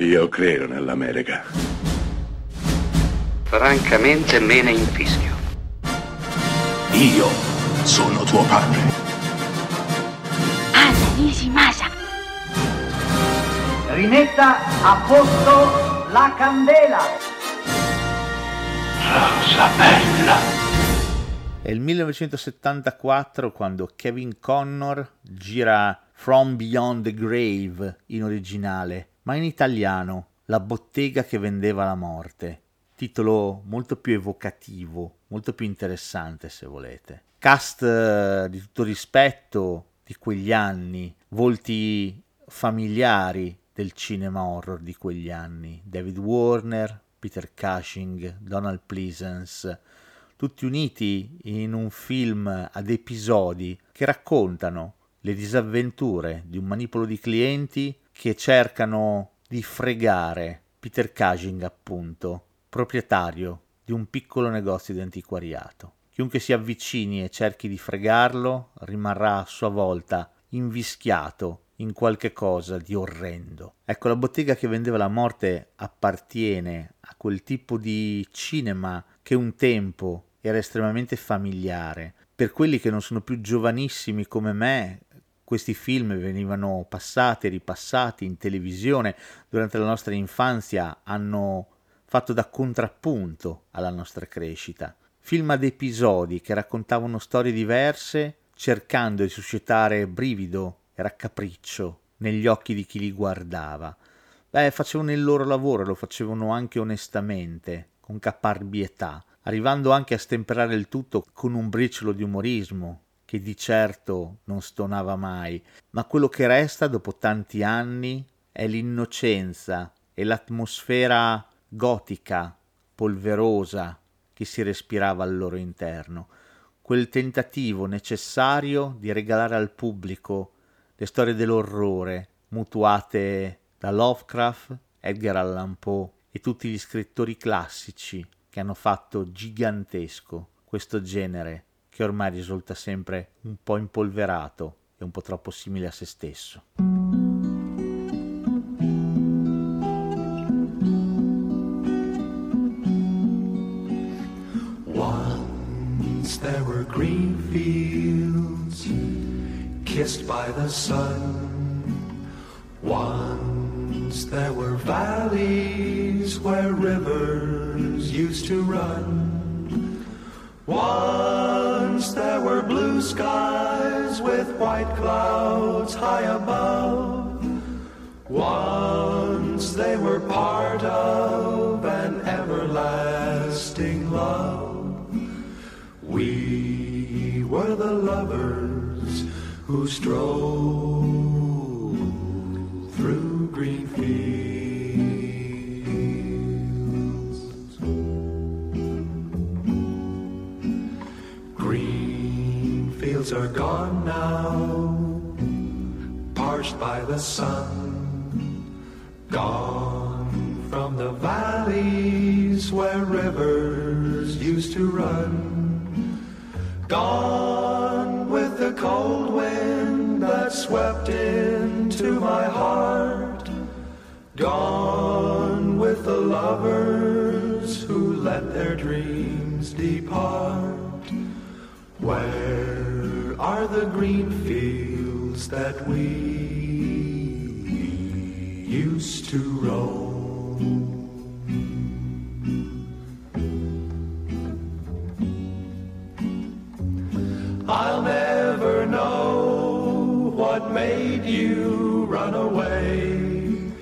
Io credo nell'America. Francamente me ne infischio. Io sono tuo padre. Anna Nishimasa. Rimetta a posto la candela. Rosa bella. È il 1974 quando Kevin Connor gira From Beyond the Grave in originale, ma in italiano La bottega che vendeva la morte. Titolo molto più evocativo, molto più interessante se volete. Cast eh, di tutto rispetto di quegli anni, volti familiari del cinema horror di quegli anni. David Warner, Peter Cushing, Donald Pleasance, tutti uniti in un film ad episodi che raccontano le disavventure di un manipolo di clienti che cercano di fregare Peter Cushing, appunto, proprietario di un piccolo negozio di antiquariato. Chiunque si avvicini e cerchi di fregarlo rimarrà a sua volta invischiato in qualche cosa di orrendo. Ecco, la bottega che vendeva la morte appartiene a quel tipo di cinema che un tempo era estremamente familiare. Per quelli che non sono più giovanissimi come me, questi film venivano passati e ripassati in televisione durante la nostra infanzia, hanno fatto da contrappunto alla nostra crescita. Film ad episodi che raccontavano storie diverse, cercando di suscitare brivido e raccapriccio negli occhi di chi li guardava. Beh, facevano il loro lavoro, lo facevano anche onestamente, con caparbietà, arrivando anche a stemperare il tutto con un briciolo di umorismo, che di certo non stonava mai, ma quello che resta dopo tanti anni è l'innocenza e l'atmosfera gotica, polverosa che si respirava al loro interno, quel tentativo necessario di regalare al pubblico le storie dell'orrore mutuate da Lovecraft, Edgar Allan Poe e tutti gli scrittori classici che hanno fatto gigantesco questo genere che ormai risulta sempre un po' impolverato e un po' troppo simile a se stesso. Once there were green fields kissed by the sun. Once there were valleys where rivers used to run. Once there were blue skies with white clouds high above. Once they were part of an everlasting love. We were the lovers who strolled through green fields. Fields are gone now, parched by the sun, gone from the valleys where rivers used to run, gone with the cold wind that swept into my heart, gone with the lovers who let their dreams depart. Where are the green fields that we used to roam? I'll never know what made you run away.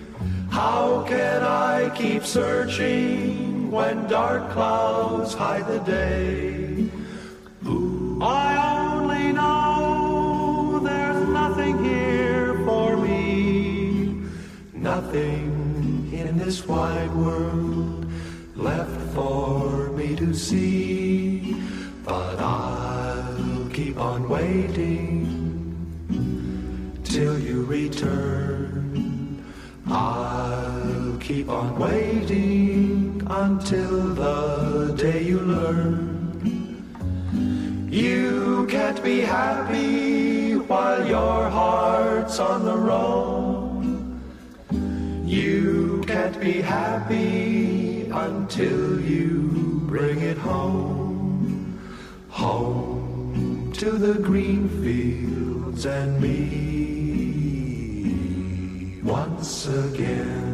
How can I keep searching when dark clouds hide the day? Ooh. I Nothing in this wide world left for me to see. But I'll keep on waiting till you return. I'll keep on waiting until the day you learn. You can't be happy while your heart's on the road. Can't be happy until you bring it home. Home to the green fields and me once again.